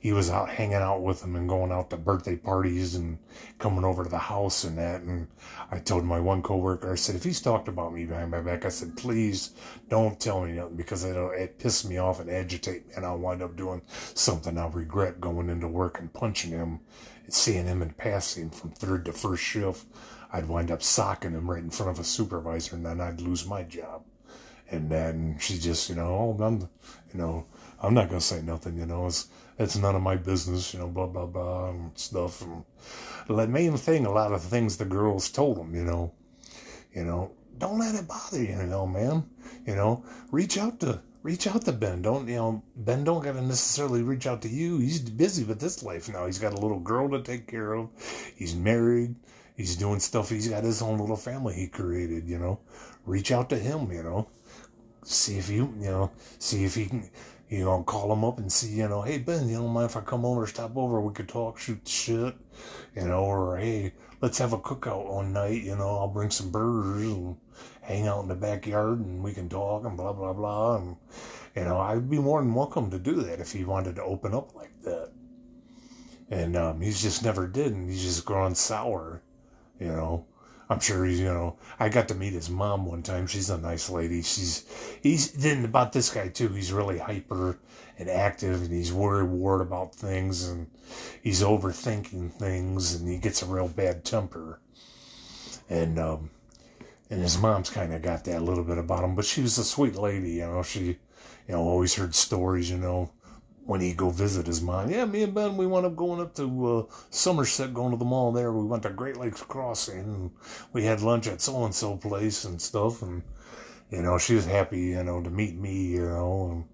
he was out hanging out with them and going out to birthday parties and coming over to the house and that. And I told my one coworker, I said, if he's talked about me behind my back, I said, please don't tell me nothing because it'll, it uh, piss me off and agitate me and I'll wind up doing something I'll regret going into work and punching him and seeing him and passing from third to first shift. I'd wind up socking him right in front of a supervisor and then I'd lose my job. And then she just, you know, oh, I'm, you know, I'm not gonna say nothing, you know. It's it's none of my business, you know, blah blah blah and stuff. And the main thing, a lot of things the girls told him, you know, you know, don't let it bother you, you know, man. You know, reach out to reach out to Ben. Don't you know Ben don't gotta necessarily reach out to you. He's busy with this life now. He's got a little girl to take care of. He's married. He's doing stuff. He's got his own little family he created, you know. Reach out to him, you know. See if you, you know, see if he can you know, call him up and see, you know, hey Ben, you don't mind if I come over, stop over, we could talk, shoot shit, you know, or hey, let's have a cookout one night, you know, I'll bring some burgers and hang out in the backyard and we can talk and blah blah blah and you know, I'd be more than welcome to do that if he wanted to open up like that. And um, he's just never did, and he's just growing sour, you know. I'm sure he's, you know, I got to meet his mom one time. She's a nice lady. She's, he's, then about this guy too, he's really hyper and active and he's worried, worried about things and he's overthinking things and he gets a real bad temper. And, um, and his mom's kind of got that little bit about him, but she was a sweet lady, you know, she, you know, always heard stories, you know, when he go visit his mom. Yeah, me and Ben, we wound up going up to uh, Somerset, going to the mall there. We went to Great Lakes Crossing, and we had lunch at so and so place and stuff. And you know, she was happy, you know, to meet me, you know.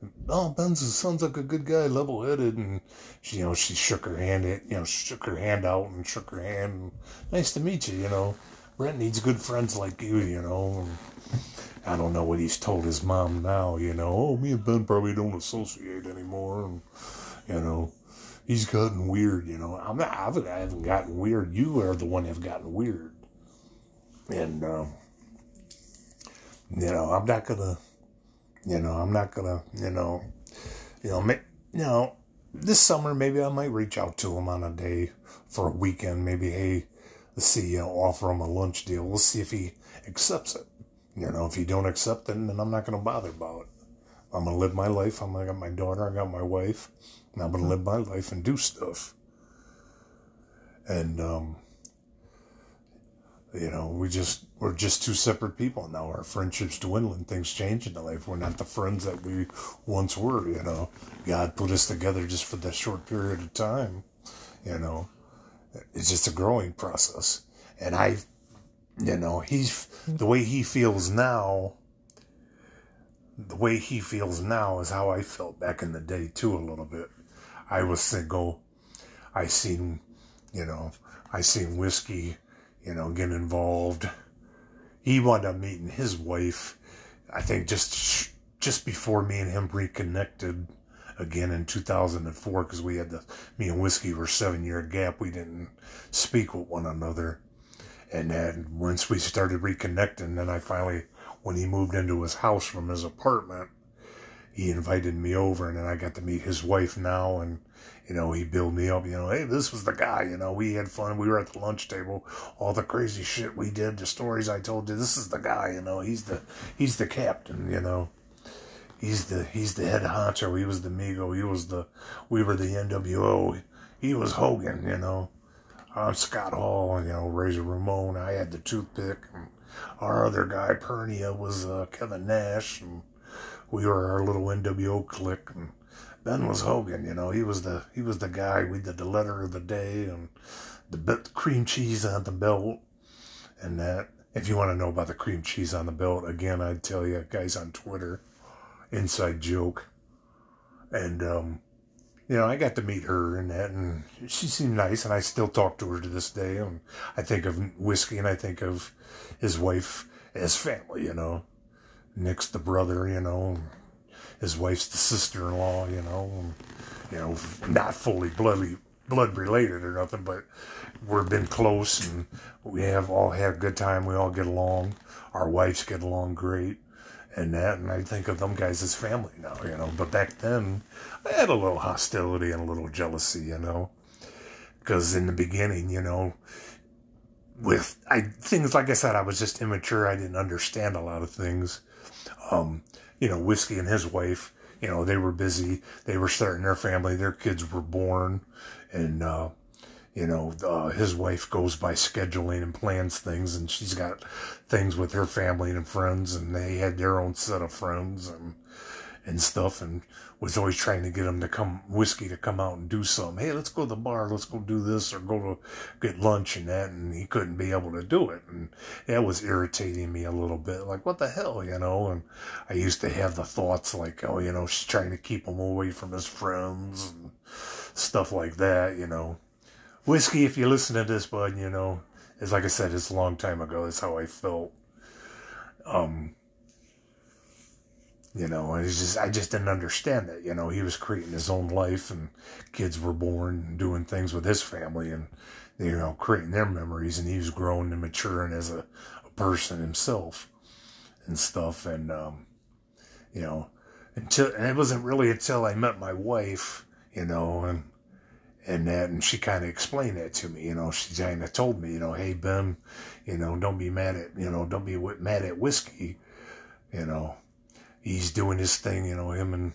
And, oh, Ben sounds like a good guy, level headed, and she, you know, she shook her hand, you know, shook her hand out and shook her hand. Nice to meet you, you know. Brent needs good friends like you, you know. And, I don't know what he's told his mom now, you know. Oh, me and Ben probably don't associate anymore. And, you know, he's gotten weird, you know. I'm not, I haven't gotten weird. You are the one that have gotten weird. And, um, you know, I'm not gonna, you know, I'm not gonna, you know, you know, you know, this summer maybe I might reach out to him on a day for a weekend. Maybe, hey, let's see, you know, offer him a lunch deal. We'll see if he accepts it. You know, if you don't accept it, then I'm not going to bother about it. I'm going to live my life. I'm to got my daughter. I got my wife. And I'm going to live my life and do stuff. And, um, you know, we just, we're just two separate people now. Our friendship's dwindling. Things change in life. We're not the friends that we once were, you know. God put us together just for that short period of time, you know. It's just a growing process. And I you know, he's the way he feels now. The way he feels now is how I felt back in the day too. A little bit. I was single. I seen, you know, I seen whiskey, you know, get involved. He wound up meeting his wife. I think just just before me and him reconnected again in 2004 because we had the me and whiskey were seven year gap. We didn't speak with one another and then once we started reconnecting, then I finally, when he moved into his house from his apartment, he invited me over and then I got to meet his wife now and, you know, he built me up, you know, hey, this was the guy, you know, we had fun. We were at the lunch table, all the crazy shit we did, the stories I told you. This is the guy, you know, he's the, he's the captain, you know. He's the, he's the head honcho. He was the Migo. He was the, we were the NWO. He was Hogan, you know uh, Scott Hall, you know, Razor Ramon. I had the toothpick. And our other guy, Pernia, was uh, Kevin Nash. And we were our little NWO clique. And Ben was Hogan, you know, he was the he was the guy. We did the letter of the day and the cream cheese on the belt and that. If you want to know about the cream cheese on the belt, again, I'd tell you guys on Twitter. Inside joke. And um, you know, I got to meet her and that, and she seemed nice, and I still talk to her to this day. And I think of whiskey, and I think of his wife as family. You know, Nick's the brother. You know, his wife's the sister-in-law. You know, and, you know, not fully bloody blood related or nothing, but we've been close, and we have all had a good time. We all get along. Our wives get along great and that, and I think of them guys as family now, you know. But back then, Had a little hostility and a little jealousy, you know, because in the beginning, you know, with I things like I said, I was just immature. I didn't understand a lot of things. Um, you know, whiskey and his wife, you know, they were busy. They were starting their family. Their kids were born, and uh, you know, uh, his wife goes by scheduling and plans things, and she's got things with her family and friends, and they had their own set of friends and and stuff, and was always trying to get him to come whiskey to come out and do something. Hey, let's go to the bar, let's go do this, or go to get lunch and that, and he couldn't be able to do it, and that was irritating me a little bit. Like, what the hell, you know? And I used to have the thoughts like, oh, you know, she's trying to keep him away from his friends and stuff like that, you know whiskey, if you listen to this, bud, you know, it's like I said, it's a long time ago. That's how I felt. Um, you know, it's just I just didn't understand that. You know, he was creating his own life, and kids were born doing things with his family, and you know, creating their memories, and he was growing and maturing as a, a person himself and stuff, and um, you know, until and it wasn't really until I met my wife, you know, and and that, and she kind of explained that to me. You know, she kind of told me, you know, hey Ben, you know, don't be mad at, you know, don't be mad at whiskey. You know, he's doing his thing. You know, him and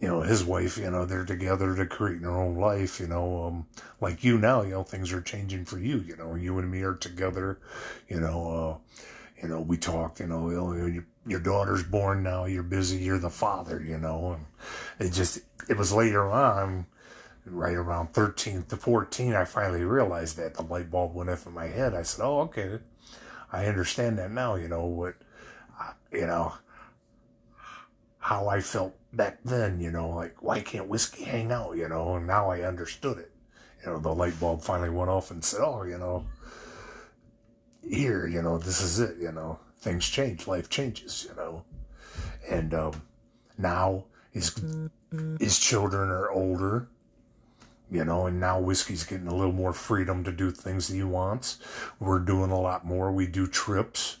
you know his wife. You know, they're together to create their own life. You know, um, like you now. You know, things are changing for you. You know, you and me are together. You know, uh, you know, we talked, you know, your, your daughter's born now, you're busy, you're the father, you know, and it just, it was later on, right around 13 to 14, I finally realized that the light bulb went off in my head. I said, oh, okay, I understand that now, you know, what, you know, how I felt back then, you know, like, why can't whiskey hang out, you know, and now I understood it. You know, the light bulb finally went off and said, oh, you know, here, you know, this is it, you know, things change, life changes, you know, and um, now his his children are older, you know, and now whiskey's getting a little more freedom to do things that he wants. We're doing a lot more. We do trips.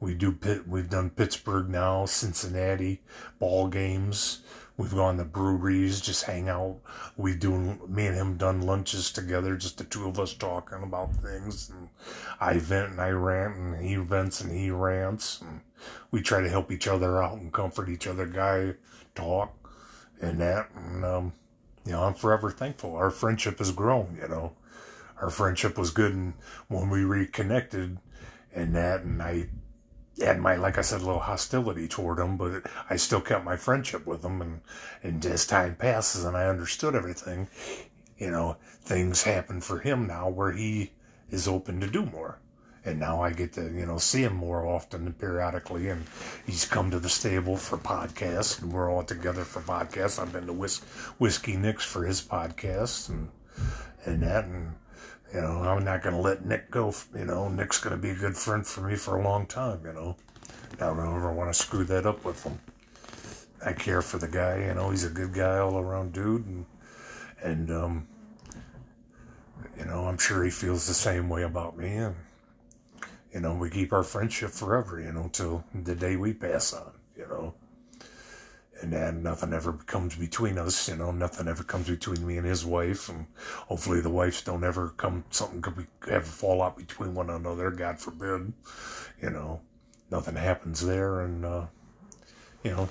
We do pit. We've done Pittsburgh now, Cincinnati, ball games. We've gone to breweries, just hang out. We do me and him done lunches together, just the two of us talking about things. And I vent and I rant, and he vents and he rants. And we try to help each other out and comfort each other. Guy talk and that, and um, you know, I'm forever thankful. Our friendship has grown. You know, our friendship was good, and when we reconnected, and that, and I had my, like I said, a little hostility toward him, but I still kept my friendship with him. And, and as time passes and I understood everything, you know, things happen for him now where he is open to do more. And now I get to, you know, see him more often and periodically. And he's come to the stable for podcasts, and we're all together for podcasts. I've been to Whis- Whiskey Nick's for his podcast and, and that. And, you know, I'm not going to let Nick go. You know, Nick's going to be a good friend for me for a long time, you know. I don't ever want to screw that up with him. I care for the guy, you know, he's a good guy all around dude. And, and um, you know, I'm sure he feels the same way about me. And, you know, we keep our friendship forever, you know, till the day we pass on, you know and then nothing ever comes between us. You know, nothing ever comes between me and his wife, and hopefully the wives don't ever come. Something could be, ever fall out between one another. God forbid. You know, nothing happens there, and uh, you know,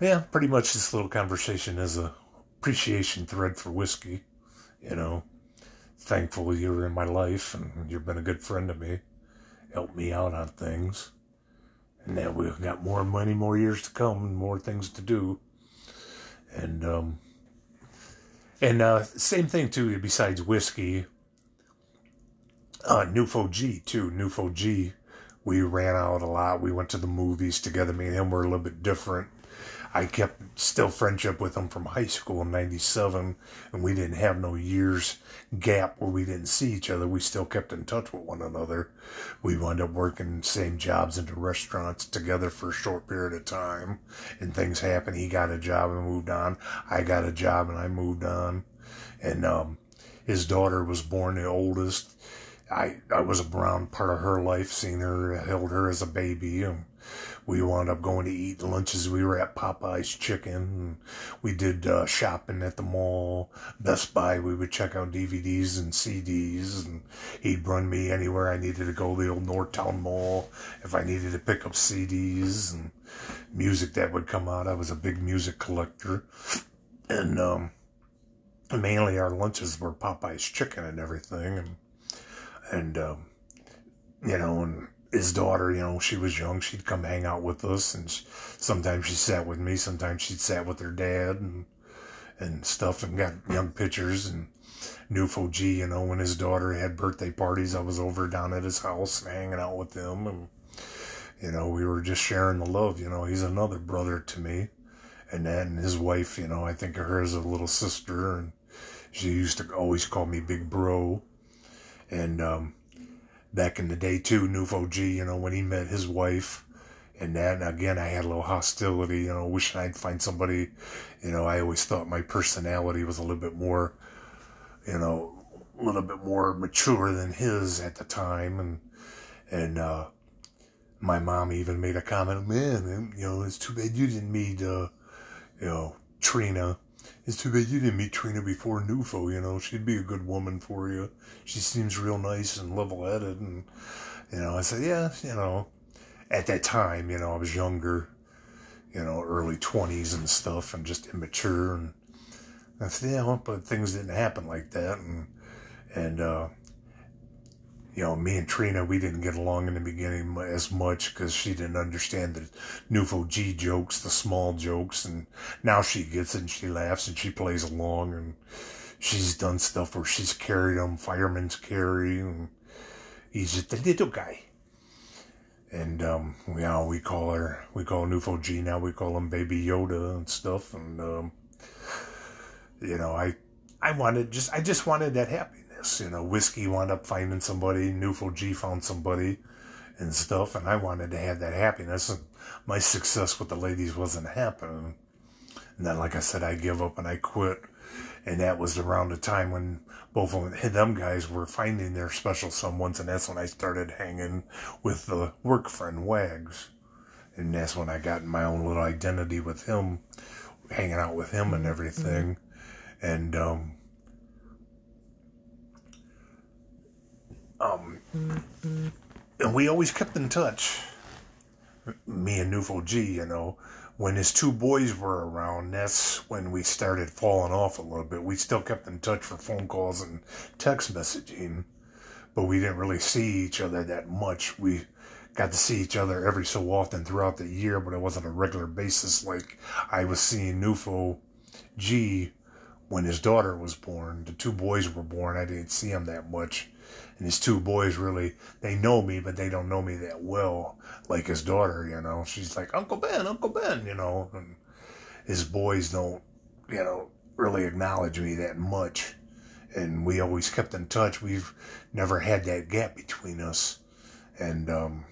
yeah, pretty much this little conversation is a appreciation thread for whiskey. You know, thankful you're in my life, and you've been a good friend to me. Helped me out on things and now we've got more money, more years to come, and more things to do. And um, and uh, same thing too. Besides whiskey, uh, Nufo G too. Nufo G, we ran out a lot. We went to the movies together. Me and him were a little bit different. I kept still friendship with him from high school in 97 and we didn't have no years gap where we didn't see each other. We still kept in touch with one another. We wound up working same jobs into restaurants together for a short period of time and things happened. He got a job and moved on. I got a job and I moved on. And, um, his daughter was born the oldest. I, I was around part of her life, seeing her, held her as a baby and we wound up going to eat lunches. We were at Popeye's Chicken. We did uh, shopping at the mall, Best Buy. We would check out DVDs and CDs, and he'd run me anywhere I needed to go. The old Northtown Mall, if I needed to pick up CDs and music that would come out. I was a big music collector, and um, mainly our lunches were Popeye's Chicken and everything, and and um, you know and his daughter, you know, she was young. She'd come hang out with us, and she, sometimes she sat with me. Sometimes she'd sat with her dad and and stuff, and got young pictures. And Nufo G, you know, when his daughter had birthday parties, I was over down at his house and hanging out with them, and you know, we were just sharing the love. You know, he's another brother to me, and then his wife, you know, I think of her as a little sister, and she used to always call me Big Bro, and um, back in the day too, Nufo G, you know, when he met his wife and that, again, I had a little hostility, you know, wishing I'd find somebody, you know, I always thought my personality was a little bit more, you know, a little bit more mature than his at the time. And, and, uh, my mom even made a comment, man, you know, it's too bad you didn't meet, uh, you know, Trina it's too bad you didn't meet Trina before Nufo, you know. She'd be a good woman for you. She seems real nice and level headed. And, you know, I said, yeah, you know, at that time, you know, I was younger, you know, early 20s and stuff and just immature. And I said, yeah, but things didn't happen like that. And, and, uh, you know, me and Trina, we didn't get along in the beginning as much because she didn't understand the NUFO G jokes, the small jokes, and now she gets it and she laughs and she plays along and she's done stuff where she's carried him, fireman's carry, and he's just a little guy. And um, you know, we call her, we call NUFO G now, we call him Baby Yoda and stuff, and um, you know, I, I wanted just, I just wanted that happiness. You know, whiskey wound up finding somebody, NUFO G found somebody, and stuff, and I wanted to have that happiness. And my success with the ladies wasn't happening. And then, like I said, I give up and I quit and that was around the time when both of them guys were finding their special someones, and that's when I started hanging with the work friend Wags, and that's when I got my own little identity with him, hanging out with him and everything, and um, um, and we always kept in touch. Me and NUFO G, you know, when his two boys were around, that's when we started falling off a little bit. We still kept in touch for phone calls and text messaging, but we didn't really see each other that much. We got to see each other every so often throughout the year, but it wasn't a regular basis like I was seeing NUFO G when his daughter was born. The two boys were born. I didn't see him that much and his two boys really they know me but they don't know me that well like his daughter you know? She's like uncle ben uncle ben you know? And his boys don't you know really acknowledge me that much. And we always kept in touch. We've never had that gap between us. And um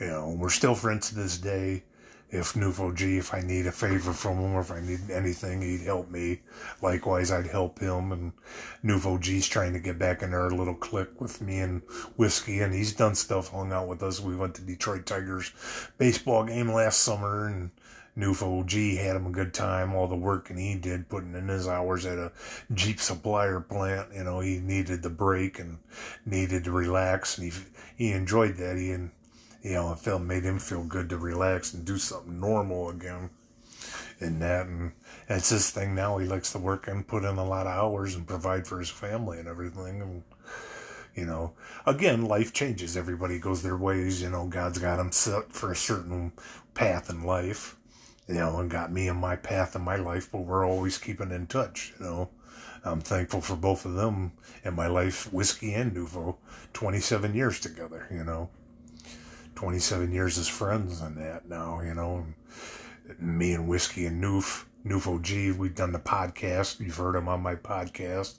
you know we're still friends to this day if NUFO G, if I need a favor from him or if I need anything, he'd help me. Likewise, I'd help him. And NUFO G's trying to get back in our little clique with me and Whiskey, and he's done stuff, hung out with us. We went to Detroit Tigers baseball game last summer, and NUFO G had him a good time. All the work and he did, putting in his hours at a Jeep supplier plant. You know, he needed the break and needed to relax, and he he enjoyed that. He and you know, it felt made him feel good to relax and do something normal again. And that, and it's his thing now. He likes to work and put in a lot of hours and provide for his family and everything. And you know, again, life changes. Everybody goes their ways. You know, God's got him set for a certain path in life. You know, and got me in my path in my life, but we're always keeping in touch. You know, I'm thankful for both of them in my life, whiskey and Nouveau, 27 years together. You know. 27 years as friends and that now, you know. Me and Whiskey and Noof, Noof OG, we've done the podcast. You've heard him on my podcast.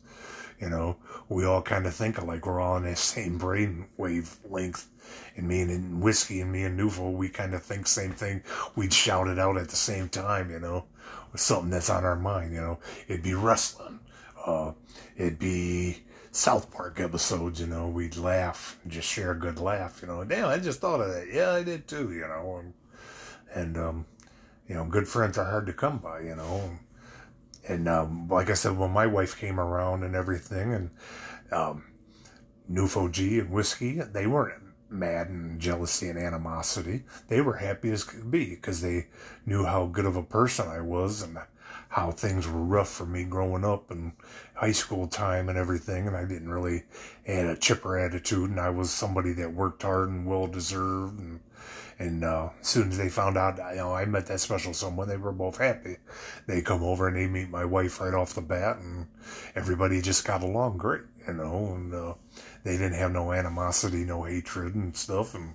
You know, we all kind of think alike. We're all in the same brain wavelength. And me and Whiskey and me and Newfo, we kind of think same thing. We'd shout it out at the same time, you know, with something that's on our mind, you know. It'd be wrestling. Uh, it'd be South Park episodes, you know, we'd laugh, just share a good laugh, you know. Damn, I just thought of that. Yeah, I did too, you know. And, and um, you know, good friends are hard to come by, you know. And um, like I said, when my wife came around and everything, and um, NUFO G and whiskey, they weren't mad and jealousy and animosity. They were happy as could be because they knew how good of a person I was and how things were rough for me growing up and high school time and everything. And I didn't really had a chipper attitude and I was somebody that worked hard and well deserved. And, and, uh, as soon as they found out, you know, I met that special someone, they were both happy. They come over and they meet my wife right off the bat and everybody just got along great, you know, and, uh, they didn't have no animosity, no hatred and stuff. And,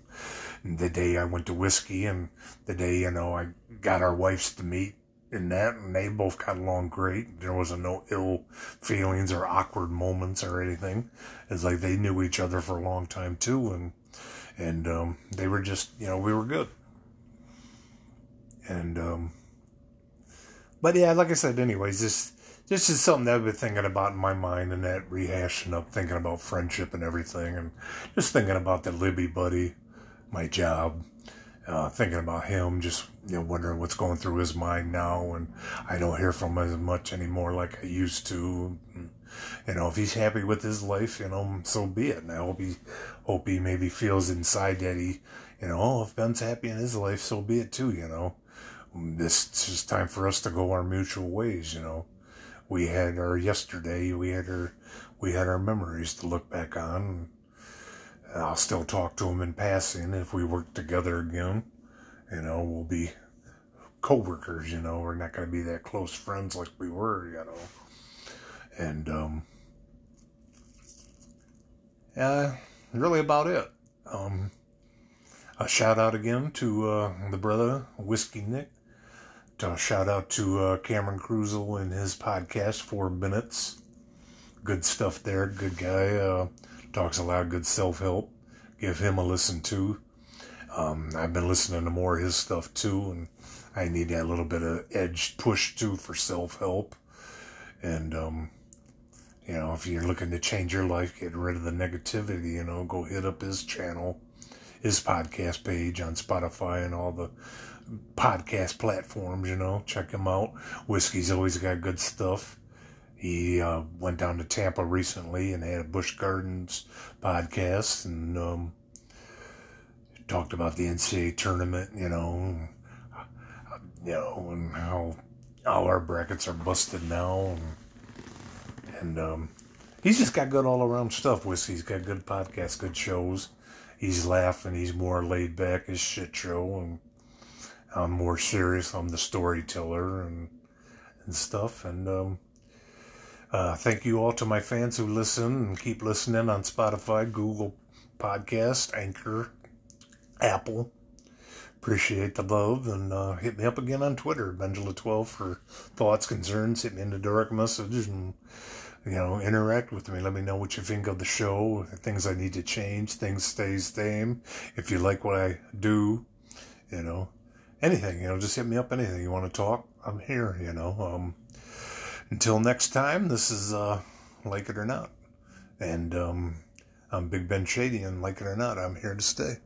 and the day I went to whiskey and the day, you know, I got our wives to meet in that, and they both got along great. There wasn't no ill feelings or awkward moments or anything. It's like they knew each other for a long time too, and and um, they were just you know we were good. And um, but yeah, like I said, anyways, this this is something that I've been thinking about in my mind, and that rehashing up, thinking about friendship and everything, and just thinking about the Libbey buddy, my job uh, thinking about him, just you know, wondering what's going through his mind now, and I don't hear from him as much anymore like I used to. You know, if he's happy with his life, you know, so be it. And I hope he, hope he maybe feels inside that he, you know, oh, if Ben's happy in his life, so be it too. You know, this is just time for us to go our mutual ways. You know, we had our yesterday, we had our, we had our memories to look back on I'll still talk to him in passing if we work together again. You know, we'll be co-workers, you know, we're not going to be that close friends like we were, you know. And, um, yeah, really about it. Um, a shout out again to uh, the brother, Whiskey Nick. A shout out to uh, Cameron Cruzel and his podcast, Four Minutes. Good stuff there. Good guy. Uh, talks a lot good self help. Give him a listen too. Um, I've been listening to more of his stuff too, and I need that little bit of edge push too for self help. And, um, you know, if you're looking to change your life, get rid of the negativity, you know, go hit up his channel, his podcast page on Spotify and all the podcast platforms, you know, check him out. Whiskey's always got good stuff. He uh, went down to Tampa recently and had a Busch Gardens podcast and um, talked about the NCAA tournament, you know, you know, and how all our brackets are busted now. And, and um, he's just got good all around stuff. Whiskey's got good podcasts, good shows. He's laughing. He's more laid back. His shit show, and I'm more serious. I'm the storyteller and and stuff. And um, uh, thank you all to my fans who listen and keep listening on Spotify, Google Podcast, Anchor, Apple. Appreciate the love and uh, hit me up again on Twitter, Bengala12 for thoughts, concerns. Hit me in the direct message and you know interact with me. Let me know what you think of the show, things I need to change, things stay same. If you like what I do, you know anything. You know, just hit me up. Anything you want to talk, I'm here. You know. Um, until next time, this is uh, like it or not, and um, I'm Big Ben Shady, and like it or not, I'm here to stay.